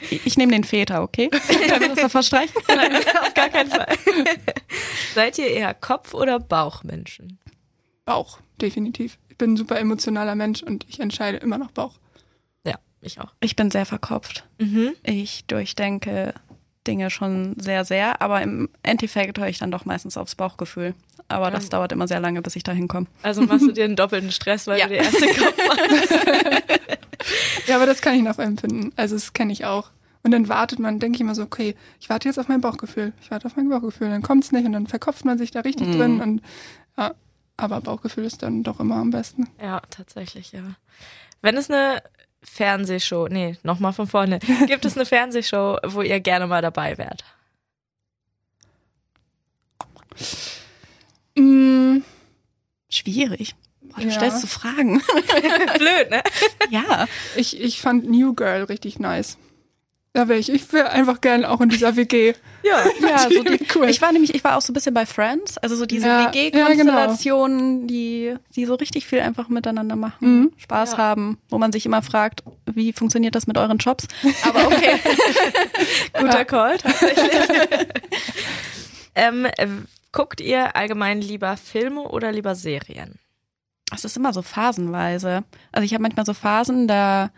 Ich, ich nehme den Feta, okay? Können wir das noch verstreichen? nein, auf gar keinen Fall. Seid ihr eher Kopf- oder Bauchmenschen? Bauch, definitiv. Ich bin ein super emotionaler Mensch und ich entscheide immer noch Bauch. Ich auch. Ich bin sehr verkopft. Mhm. Ich durchdenke Dinge schon sehr, sehr, aber im Endeffekt höre ich dann doch meistens aufs Bauchgefühl. Aber das dauert immer sehr lange, bis ich da hinkomme. Also machst du dir einen doppelten Stress, weil Ja. du die erste Kopf machst. Ja, aber das kann ich nachempfinden. Also das kenne ich auch. Und dann wartet man, denke ich immer so, okay, ich warte jetzt auf mein Bauchgefühl. Ich warte auf mein Bauchgefühl. Dann kommt es nicht und dann verkopft man sich da richtig Mhm. drin. Und ja, aber Bauchgefühl ist dann doch immer am besten. Ja, tatsächlich, ja. Wenn es eine Fernsehshow, nee, nochmal von vorne, gibt es eine Fernsehshow, wo ihr gerne mal dabei wärt? Mm, Schwierig. Boah, du Ja. stellst du Fragen. Blöd, ne? ja. ich, ich fand New Girl richtig nice. Da wäre ich. Ich wäre einfach gern auch in dieser WG. Ja. Ja, so die, cool. ich war nämlich, ich war auch so ein bisschen bei Friends, also so diese Ja, WG-Konstellationen, die, die so richtig viel einfach miteinander machen, Mhm. Spaß Ja. haben, wo man sich immer fragt, wie funktioniert das mit euren Jobs? Aber okay. Guter Call, tatsächlich. ähm, äh, guckt ihr allgemein lieber Filme oder lieber Serien? Es ist immer so phasenweise. Also ich habe manchmal so Phasen, da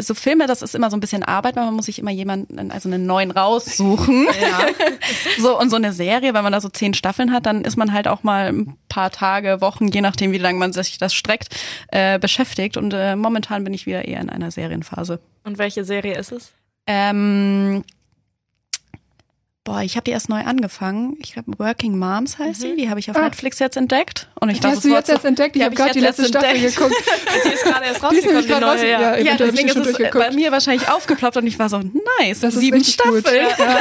so Filme, das ist immer so ein bisschen Arbeit, weil man muss sich immer jemanden, also einen neuen raussuchen. Ja. So, und so eine Serie, wenn man da so zehn Staffeln hat, dann ist man halt auch mal ein paar Tage, Wochen, je nachdem, wie lange man sich das streckt, äh, beschäftigt. Und äh, momentan bin ich wieder eher in einer Serienphase. Und welche Serie ist es? Ähm, boah, ich habe die erst neu angefangen. Ich glaube, Working Moms heißt sie. Die habe ich auf Ah. Netflix jetzt entdeckt. Und ich Die hast du jetzt erst entdeckt? Ich habe gerade die letzte Staffel entdeckt. geguckt. Die ist gerade erst Die ist rausgekommen, die neue. raus. Ja. Ja, Ja, deswegen ist es äh, bei mir wahrscheinlich aufgeploppt und ich war so, nice, Das ist sieben gut. Staffeln. Ja,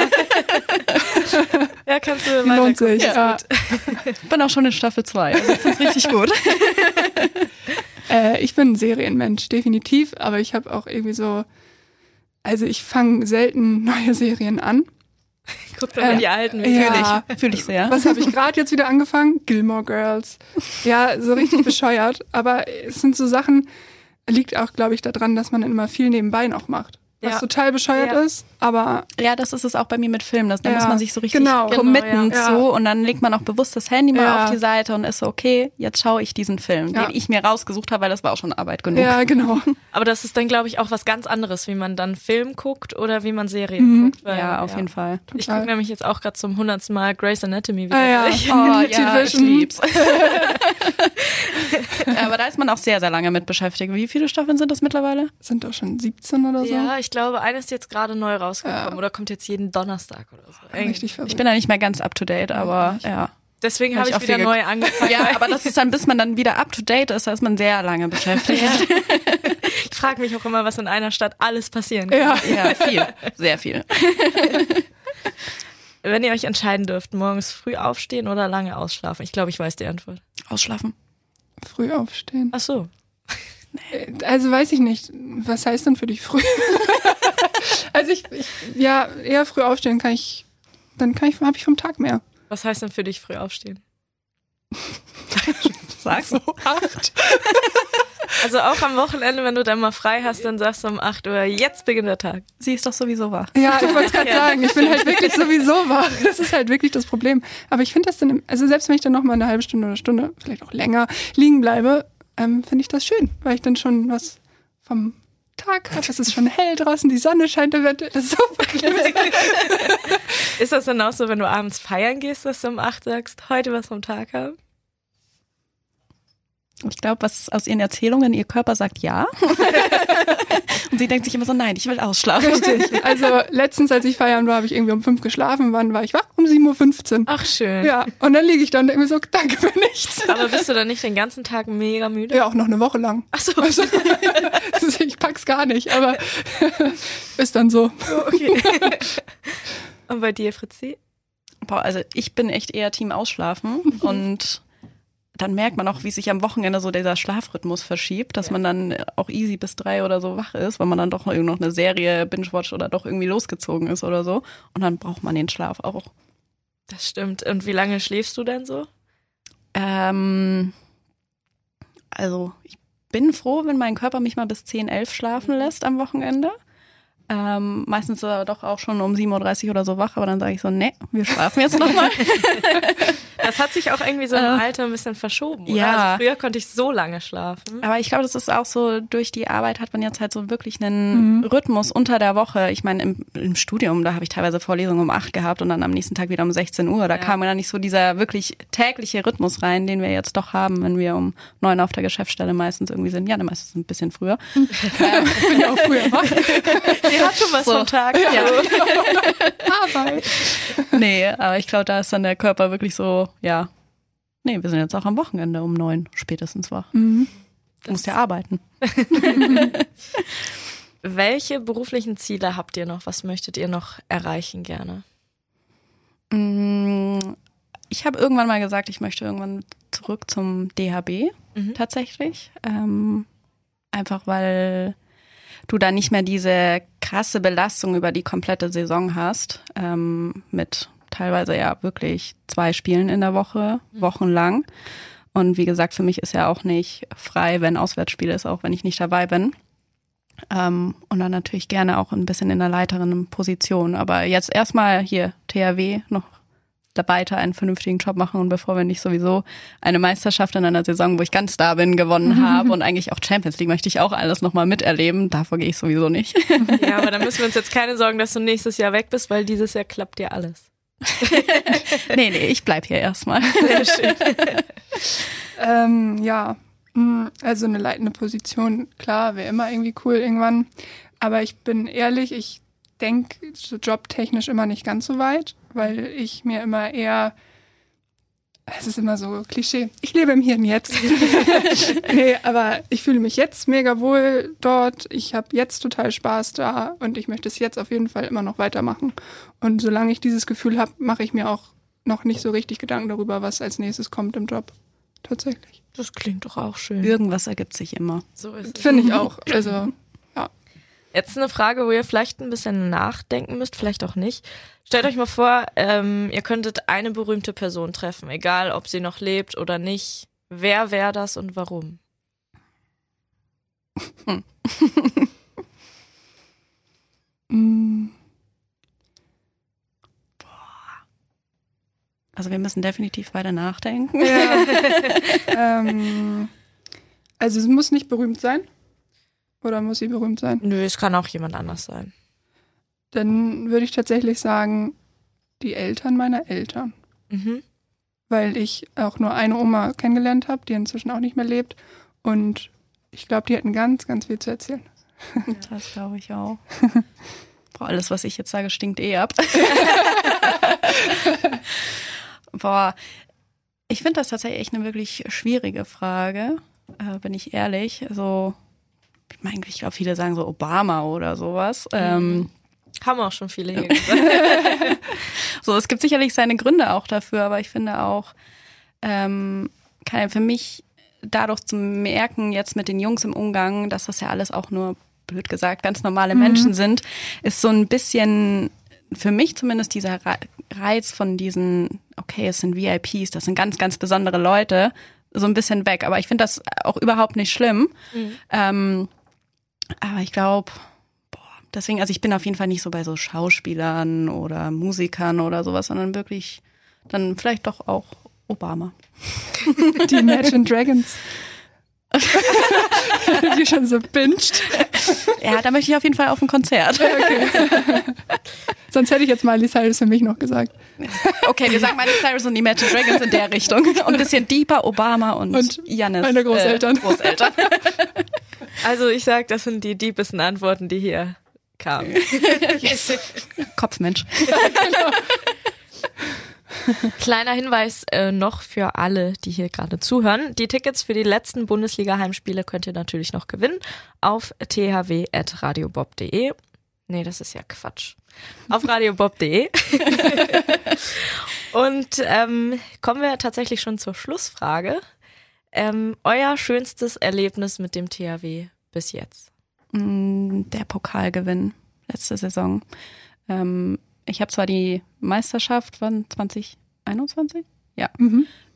ja, kannst du weiter lohnt sich. Ja. Ich bin auch schon in Staffel 2. Also ich finde richtig gut. Äh, ich bin ein Serienmensch, definitiv, aber ich habe auch irgendwie so, also ich fange selten neue Serien an. Guck doch mal Ähm, die alten. ja. Fühle ich sehr. Was habe ich gerade jetzt wieder angefangen? Gilmore Girls. Ja, so richtig bescheuert. Aber es sind so Sachen, liegt auch, glaube ich, daran, dass man immer viel nebenbei noch macht. Was Ja. total bescheuert Ja. ist, aber Ja, das ist es auch bei mir mit Filmen. Das, da Ja, muss man sich so richtig genau. committen Genau, ja. zu und dann legt man auch bewusst das Handy mal Ja. auf die Seite und ist so, okay, jetzt schaue ich diesen Film, Ja. den ich mir rausgesucht habe, weil das war auch schon Arbeit genug. ja, genau. Aber das ist dann, glaube ich, auch was ganz anderes, wie man dann Film guckt oder wie man Serien Mhm. guckt. Weil, Ja, auf jeden Fall. Ich Total. gucke nämlich jetzt auch gerade zum hundertsten Mal Grey's Anatomy wieder. Ah, ja. durch. Oh Die ja, ich lieb's. Aber da ist man auch sehr, sehr lange mit beschäftigt. Wie viele Staffeln sind das mittlerweile? Sind doch schon 17 oder so. Ja, ich glaube, eine ist jetzt gerade neu rausgekommen Ja. oder kommt jetzt jeden Donnerstag oder so. Richtig verrückt. Ich bin da nicht mehr ganz up to date, aber ja. Deswegen Hab habe ich ich auch wieder neu angefangen. Ja, aber das ist dann, bis man dann wieder up to date ist, da ist man sehr lange beschäftigt. Ich frage mich auch immer, was in einer Stadt alles passieren kann. Ja. Ja, viel. Sehr viel. Wenn ihr euch entscheiden dürft, morgens früh aufstehen oder lange ausschlafen. Ich glaube, ich weiß die Antwort. Ausschlafen. Früh aufstehen. Ach so. Also weiß ich nicht, was heißt denn für dich früh? also ich, ich, ja, eher früh aufstehen kann ich, dann kann ich, habe ich vom Tag mehr. Was heißt denn für dich früh aufstehen? Sag's. So acht. Also auch am Wochenende, wenn du dann mal frei hast, dann sagst du um 8 Uhr, jetzt beginnt der Tag. Sie ist doch sowieso wach. Ja, ich wollte es gerade sagen, ich bin halt wirklich sowieso wach. Das ist halt wirklich das Problem. Aber ich finde das dann, also selbst wenn ich dann noch mal eine halbe Stunde oder Stunde, vielleicht auch länger liegen bleibe, ähm, finde ich das schön, weil ich dann schon was vom Tag habe. Es ist schon hell draußen, die Sonne scheint eventuell. Das ist bequem. Ist das dann auch so, wenn du abends feiern gehst, dass du um 8 sagst, heute was vom Tag haben? Ich glaube, was aus ihren Erzählungen, ihr Körper sagt ja. Und sie denkt sich immer so, nein, ich will ausschlafen. Richtig. Also letztens, als ich feiern war, habe ich irgendwie um fünf geschlafen. Wann war ich wach? Um 7.15 Uhr. Ach, schön. Ja, und dann liege ich da und denke mir so, danke für nichts. Aber bist du dann nicht den ganzen Tag mega müde? Ja, auch noch eine Woche lang. Ach so. Also, ich pack's gar nicht, aber ist dann so. Okay. Und bei dir, Fritzi? Boah, also ich bin echt eher Team Ausschlafen und dann merkt man auch, wie sich am Wochenende so dieser Schlafrhythmus verschiebt, dass man dann auch easy bis drei oder so wach ist, weil man dann doch noch irgend noch eine Serie binge-watch oder doch irgendwie losgezogen ist oder so. Und dann braucht man den Schlaf auch. Das stimmt. Und wie lange schläfst du denn so? Ähm, also ich bin froh, wenn mein Körper mich mal bis 10, 11 schlafen lässt am Wochenende. Ähm, meistens ist er doch auch schon um 7.30 Uhr oder so wach, aber dann sage ich so, nee, wir schlafen jetzt nochmal. Das hat sich auch irgendwie so im Alter ein bisschen verschoben. Oder? Ja. Also früher konnte ich so lange schlafen. Aber ich glaube, das ist auch so, durch die Arbeit hat man jetzt halt so wirklich einen Rhythmus unter der Woche. Ich meine, im, im Studium, da habe ich teilweise Vorlesungen um acht gehabt und dann am nächsten Tag wieder um 16 Uhr. Da kam mir dann nicht so dieser wirklich tägliche Rhythmus rein, den wir jetzt doch haben, wenn wir um neun auf der Geschäftsstelle meistens irgendwie sind. Ja, dann meistens ein bisschen früher. Ich bin ja auch früher wach. Sie hat schon was So. vom Tag. Ja. Arbeit. Nee, aber ich glaube, da ist dann der Körper wirklich so, ja. Nee, wir sind jetzt auch am Wochenende um neun spätestens wach. Mhm. Du musst ja arbeiten. Welche beruflichen Ziele habt ihr noch? Was möchtet ihr noch erreichen gerne? Mm, Ich habe irgendwann mal gesagt, ich möchte irgendwann zurück zum DHB Mhm. tatsächlich. Ähm, einfach weil du da nicht mehr diese krasse Belastung über die komplette Saison hast. Ähm, mit teilweise ja wirklich zwei Spielen in der Woche, wochenlang. Und wie gesagt, für mich ist ja auch nicht frei, wenn Auswärtsspiel ist, auch wenn ich nicht dabei bin. Ähm, und dann natürlich gerne auch ein bisschen in der leiteren Position. Aber jetzt erstmal hier THW noch da weiter einen vernünftigen Job machen und bevor wir nicht sowieso eine Meisterschaft in einer Saison, wo ich ganz da bin, gewonnen habe und eigentlich auch Champions League möchte ich auch alles nochmal miterleben. Davor gehe ich sowieso nicht. Ja, aber dann müssen wir uns jetzt keine Sorgen, dass du nächstes Jahr weg bist, weil dieses Jahr klappt dir alles. nee, nee, ich bleib hier erstmal. Sehr schön. Ähm, ja, Mm, also eine leitende Position, klar, wäre immer irgendwie cool irgendwann. Aber ich bin ehrlich, ich denke so jobtechnisch immer nicht ganz so weit, weil ich mir immer eher, es ist immer so Klischee, ich lebe im Hier und Jetzt. nee, aber ich fühle mich jetzt mega wohl dort. Ich habe jetzt total Spaß da und ich möchte es jetzt auf jeden Fall immer noch weitermachen. Und solange ich dieses Gefühl habe, mache ich mir auch noch nicht so richtig Gedanken darüber, was als nächstes kommt im Job. Tatsächlich. Das klingt doch auch schön. Irgendwas ergibt sich immer. So ist es. Finde ich auch. Also, ja. Jetzt eine Frage, wo ihr vielleicht ein bisschen nachdenken müsst, vielleicht auch nicht. Stellt euch mal vor, ähm, ihr könntet eine berühmte Person treffen, egal ob sie noch lebt oder nicht. Wer wäre das und warum? Also wir müssen definitiv weiter nachdenken. ja. ähm, also, es muss nicht berühmt sein. Oder muss sie berühmt sein? Nö, es kann auch jemand anders sein. Dann würde ich tatsächlich sagen, die Eltern meiner Eltern. Mhm. Weil ich auch nur eine Oma kennengelernt habe, die inzwischen auch nicht mehr lebt. Und ich glaube, die hätten ganz, ganz viel zu erzählen. Das glaube ich auch. Boah, alles, was ich jetzt sage, stinkt eh ab. Boah, ich finde das tatsächlich echt eine wirklich schwierige Frage, äh, bin ich ehrlich. Also, ich meine, ich glaube, viele sagen so Obama oder sowas. Ähm, Haben auch schon viele hier gesagt. so, es gibt sicherlich seine Gründe auch dafür, aber ich finde auch, ähm, kann für mich dadurch zu merken, jetzt mit den Jungs im Umgang, dass das ja alles auch nur, blöd gesagt, ganz normale Menschen sind, ist so ein bisschen, für mich zumindest dieser Re- Reiz von diesen, okay, es sind VIPs, das sind ganz, ganz besondere Leute, so ein bisschen weg. Aber ich finde das auch überhaupt nicht schlimm. Ähm, aber ich glaube, deswegen, also ich bin auf jeden Fall nicht so bei so Schauspielern oder Musikern oder sowas, sondern wirklich dann vielleicht doch auch Obama. Die Imagine Dragons. die schon so binscht. Ja, da möchte ich auf jeden Fall auf ein Konzert. Sonst hätte ich jetzt Miley Cyrus für mich noch gesagt. Okay, wir sagen Miley Cyrus und Imagine Dragons in der Richtung. Und ein bisschen deeper Obama und, Und Janis. meine Großeltern. Äh, Großeltern. Also ich sag, das sind die diebsten Antworten, die hier kamen. Kopfmensch. Kleiner Hinweis äh, noch für alle, die hier gerade zuhören. Die Tickets für die letzten Bundesliga-Heimspiele könnt ihr natürlich noch gewinnen auf thw.radiobob.de. Nee, das ist ja Quatsch. Auf radiobob.de. Und ähm, kommen wir tatsächlich schon zur Schlussfrage. Ähm, euer schönstes Erlebnis mit dem THW bis jetzt? Mm, Der Pokalgewinn letzte Saison. Ähm, ich habe zwar die Meisterschaft, wann 2021? Ja.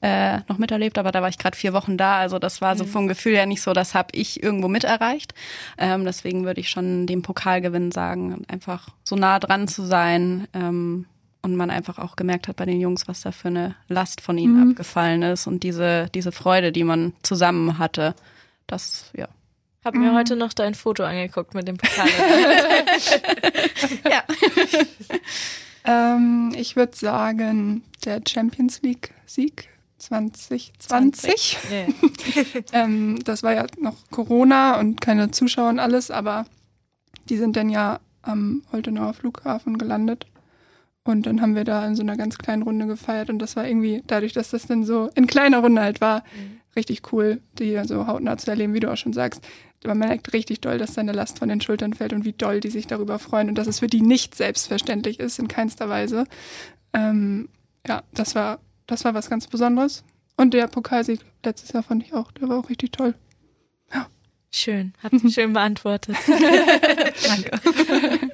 Äh, noch miterlebt, aber da war ich gerade vier Wochen da. Also das war so vom Gefühl her nicht so, das habe ich irgendwo mit erreicht. Ähm, deswegen würde ich schon den Pokalgewinn sagen, einfach so nah dran zu sein. Ähm, und man einfach auch gemerkt hat bei den Jungs, was da für eine Last von ihnen mhm. abgefallen ist und diese, diese Freude, die man zusammen hatte. Das, ja. Hab mir mhm. heute noch dein Foto angeguckt mit dem Pokal. ja. ähm, ich würde sagen, der Champions League Sieg 2020. 20. ähm, das war ja noch Corona und keine Zuschauer und alles, aber die sind dann ja am Holtenauer Flughafen gelandet. Und dann haben wir da in so einer ganz kleinen Runde gefeiert und das war irgendwie, dadurch, dass das dann so in kleiner Runde halt war, mhm. richtig cool, die so hautnah zu erleben, wie du auch schon sagst. Man merkt richtig doll, dass deine Last von den Schultern fällt und wie doll die sich darüber freuen und dass es für die nicht selbstverständlich ist, in keinster Weise. Ähm, ja, das war, das war was ganz Besonderes. Und der Pokalsieg letztes Jahr fand ich auch, der war auch richtig toll. Ja. Schön, ihr schön beantwortet. danke.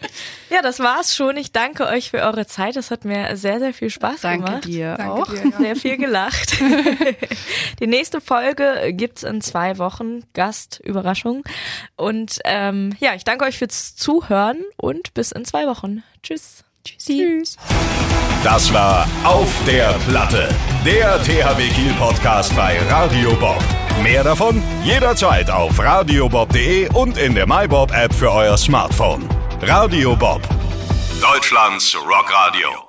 Ja, das war's schon. Ich danke euch für eure Zeit. Es hat mir sehr, sehr viel Spaß danke gemacht. Dir danke auch. dir auch. Sehr viel gelacht. Die nächste Folge gibt's in zwei Wochen. Gastüberraschung. Und ähm, ja, ich danke euch fürs Zuhören und bis in zwei Wochen. Tschüss. Tschüssi. Tschüss. Das war Auf der Platte, der THW Kiel Podcast bei Radio Bob. Mehr davon jederzeit auf radiobob.de und in der MyBob App für euer Smartphone. Radio Bob, Deutschlands Rockradio.